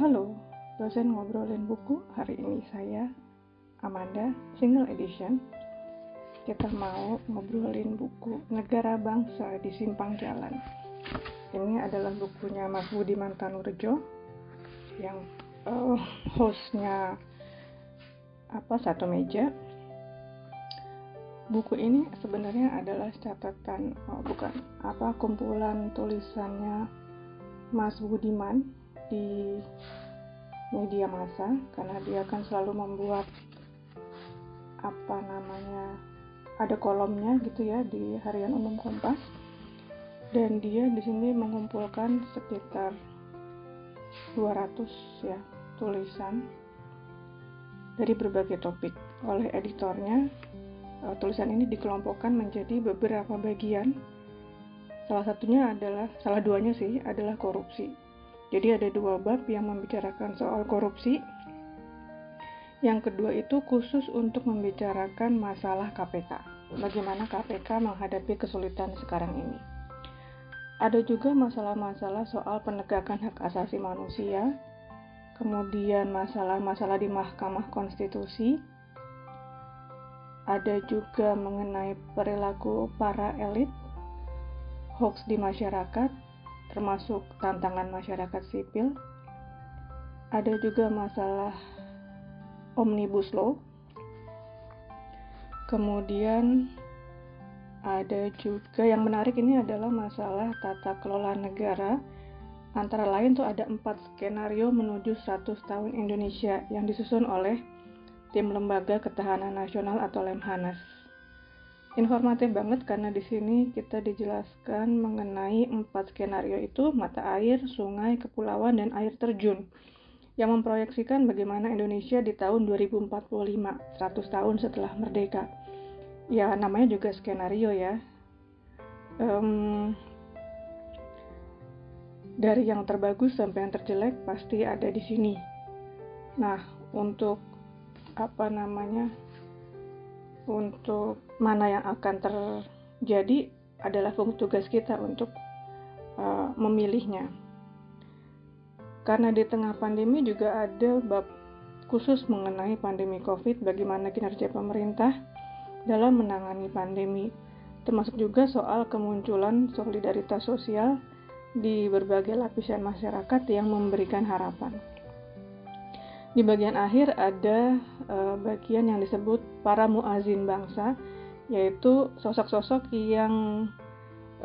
Halo, dosen ngobrolin buku. Hari ini saya Amanda, single edition. Kita mau ngobrolin buku Negara Bangsa di Simpang Jalan. Ini adalah bukunya Mas Budi Mantanurejo yang uh, hostnya apa satu meja. Buku ini sebenarnya adalah catatan, oh, bukan apa kumpulan tulisannya Mas Budiman di media massa karena dia akan selalu membuat apa namanya ada kolomnya gitu ya di harian umum Kompas. Dan dia di sini mengumpulkan sekitar 200 ya tulisan dari berbagai topik. Oleh editornya uh, tulisan ini dikelompokkan menjadi beberapa bagian. Salah satunya adalah salah duanya sih adalah korupsi jadi ada dua bab yang membicarakan soal korupsi. Yang kedua itu khusus untuk membicarakan masalah KPK. Bagaimana KPK menghadapi kesulitan sekarang ini. Ada juga masalah-masalah soal penegakan hak asasi manusia, kemudian masalah-masalah di Mahkamah Konstitusi, ada juga mengenai perilaku para elit, hoax di masyarakat, termasuk tantangan masyarakat sipil. Ada juga masalah omnibus law. Kemudian ada juga yang menarik ini adalah masalah tata kelola negara. Antara lain tuh ada empat skenario menuju 100 tahun Indonesia yang disusun oleh tim Lembaga Ketahanan Nasional atau Lemhanas informatif banget karena di sini kita dijelaskan mengenai empat skenario itu mata air, sungai, kepulauan, dan air terjun yang memproyeksikan bagaimana Indonesia di tahun 2045, 100 tahun setelah merdeka. Ya, namanya juga skenario ya. Um, dari yang terbagus sampai yang terjelek pasti ada di sini. Nah, untuk apa namanya? Untuk mana yang akan terjadi adalah fungsi tugas kita untuk uh, memilihnya. Karena di tengah pandemi juga ada bab khusus mengenai pandemi COVID, bagaimana kinerja pemerintah dalam menangani pandemi, termasuk juga soal kemunculan solidaritas sosial di berbagai lapisan masyarakat yang memberikan harapan. Di bagian akhir ada uh, bagian yang disebut para muazin bangsa, yaitu sosok-sosok yang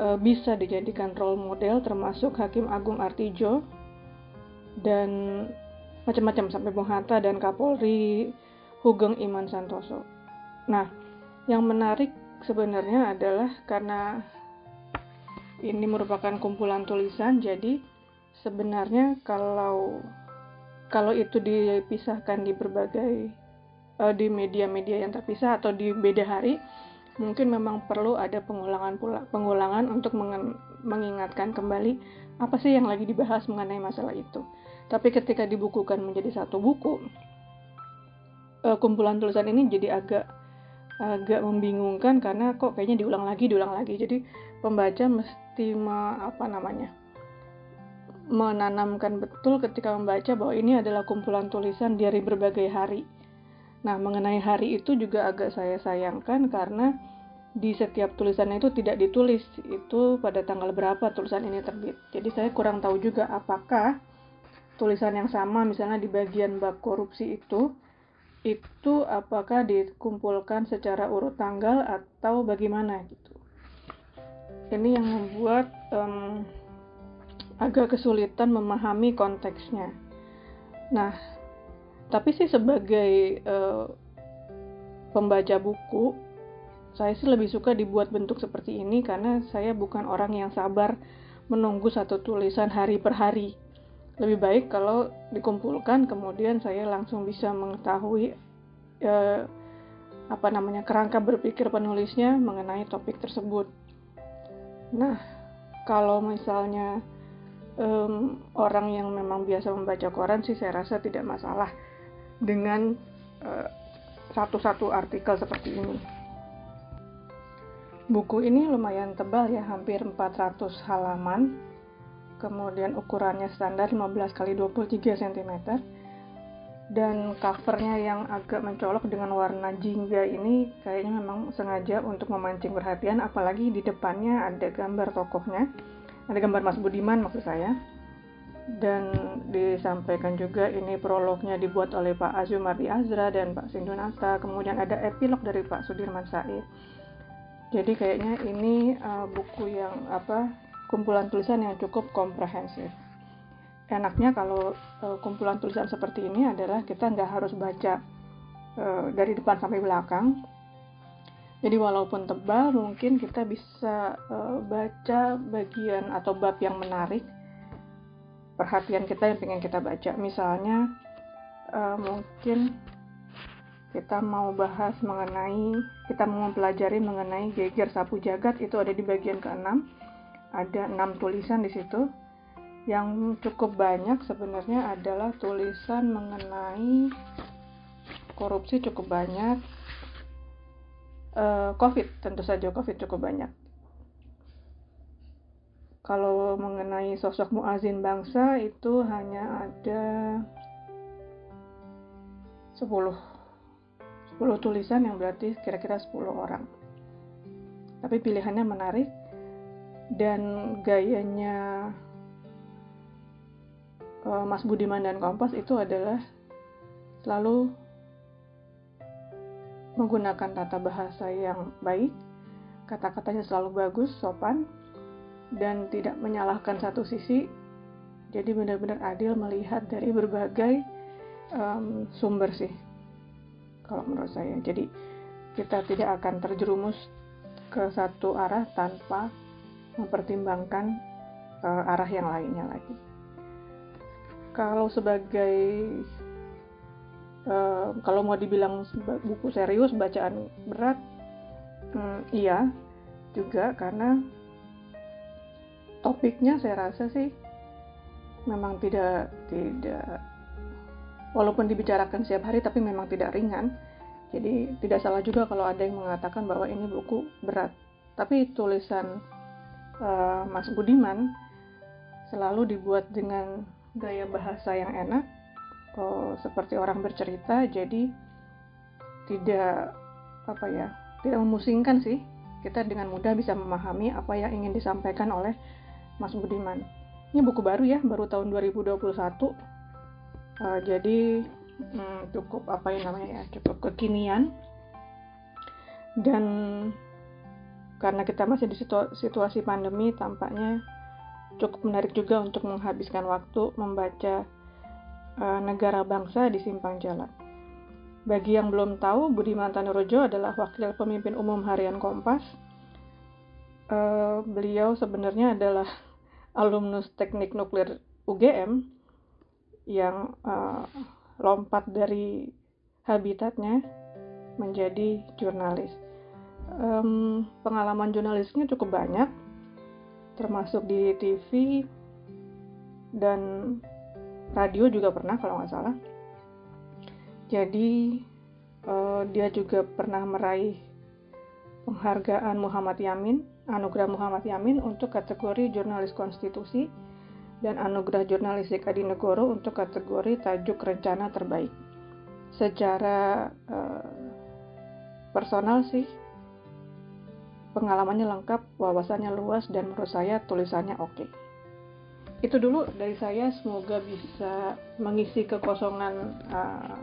uh, bisa dijadikan role model termasuk Hakim Agung Artijo dan macam-macam sampai Bung Hatta dan Kapolri Hugeng Iman Santoso. Nah, yang menarik sebenarnya adalah karena ini merupakan kumpulan tulisan, jadi sebenarnya kalau kalau itu dipisahkan di berbagai uh, di media-media yang terpisah atau di beda hari mungkin memang perlu ada pengulangan pula pengulangan untuk mengingatkan kembali apa sih yang lagi dibahas mengenai masalah itu. Tapi ketika dibukukan menjadi satu buku uh, kumpulan tulisan ini jadi agak agak membingungkan karena kok kayaknya diulang lagi diulang lagi. Jadi pembaca mesti me, apa namanya menanamkan betul ketika membaca bahwa ini adalah kumpulan tulisan dari berbagai hari. Nah, mengenai hari itu juga agak saya sayangkan karena di setiap tulisannya itu tidak ditulis itu pada tanggal berapa tulisan ini terbit. Jadi saya kurang tahu juga apakah tulisan yang sama misalnya di bagian bab korupsi itu itu apakah dikumpulkan secara urut tanggal atau bagaimana gitu. Ini yang membuat um, agak kesulitan memahami konteksnya. Nah, tapi sih sebagai uh, pembaca buku, saya sih lebih suka dibuat bentuk seperti ini karena saya bukan orang yang sabar menunggu satu tulisan hari per hari. Lebih baik kalau dikumpulkan, kemudian saya langsung bisa mengetahui uh, apa namanya kerangka berpikir penulisnya mengenai topik tersebut. Nah, kalau misalnya um, orang yang memang biasa membaca koran sih saya rasa tidak masalah dengan uh, satu-satu artikel seperti ini. Buku ini lumayan tebal ya, hampir 400 halaman. kemudian ukurannya standar 15 x 23 cm dan covernya yang agak mencolok dengan warna jingga ini kayaknya memang sengaja untuk memancing perhatian apalagi di depannya ada gambar tokohnya ada gambar Mas Budiman maksud saya. Dan disampaikan juga ini prolognya dibuat oleh Pak Azumardi Azra dan Pak Sindunata kemudian ada epilog dari Pak Sudirman Said. Jadi kayaknya ini uh, buku yang apa kumpulan tulisan yang cukup komprehensif. Enaknya kalau uh, kumpulan tulisan seperti ini adalah kita nggak harus baca uh, dari depan sampai belakang. Jadi walaupun tebal mungkin kita bisa uh, baca bagian atau bab yang menarik perhatian kita yang pengen kita baca. Misalnya uh, mungkin kita mau bahas mengenai kita mau mempelajari mengenai geger sapu jagat itu ada di bagian ke-6 ada enam tulisan di situ. Yang cukup banyak sebenarnya adalah tulisan mengenai korupsi cukup banyak uh, COVID tentu saja COVID cukup banyak. Kalau mengenai sosok muazin bangsa itu hanya ada 10 10 tulisan yang berarti kira-kira 10 orang. Tapi pilihannya menarik dan gayanya uh, Mas Budiman dan Kompas itu adalah selalu menggunakan tata bahasa yang baik, kata-katanya selalu bagus, sopan, dan tidak menyalahkan satu sisi. Jadi benar-benar adil melihat dari berbagai um, sumber sih, kalau menurut saya. Jadi kita tidak akan terjerumus ke satu arah tanpa mempertimbangkan uh, arah yang lainnya lagi kalau sebagai uh, kalau mau dibilang buku serius bacaan berat hmm, iya juga karena topiknya saya rasa sih memang tidak tidak walaupun dibicarakan setiap hari tapi memang tidak ringan. Jadi tidak salah juga kalau ada yang mengatakan bahwa ini buku berat. Tapi tulisan uh, Mas Budiman selalu dibuat dengan gaya bahasa yang enak oh, seperti orang bercerita jadi tidak apa ya tidak memusingkan sih. Kita dengan mudah bisa memahami apa yang ingin disampaikan oleh Mas Budiman. Ini buku baru ya baru tahun 2021 uh, eh, jadi hmm, cukup apa yang namanya ya cukup kekinian. Dan karena kita masih di situasi pandemi tampaknya cukup menarik juga untuk menghabiskan waktu membaca uh, negara bangsa di simpang jalan. Bagi yang belum tahu, Budiman Tanurojo adalah wakil pemimpin umum harian Kompas. Uh, beliau sebenarnya adalah alumnus teknik nuklir UGM yang uh, lompat dari habitatnya menjadi jurnalis. Um, pengalaman jurnalisnya cukup banyak, termasuk di TV dan radio juga pernah kalau nggak salah. Jadi uh, dia juga pernah meraih penghargaan Muhammad Yamin, anugerah Muhammad Yamin untuk kategori jurnalis konstitusi dan anugerah jurnalistik Adi Negoro untuk kategori tajuk rencana terbaik. Secara uh, personal sih pengalamannya lengkap, wawasannya luas, dan menurut saya tulisannya oke. Okay. Itu dulu dari saya, semoga bisa mengisi kekosongan uh,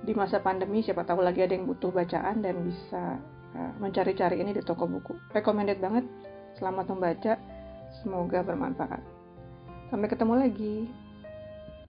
di masa pandemi. Siapa tahu lagi ada yang butuh bacaan dan bisa uh, mencari-cari ini di toko buku. Recommended banget, selamat membaca, semoga bermanfaat. Sampai ketemu lagi.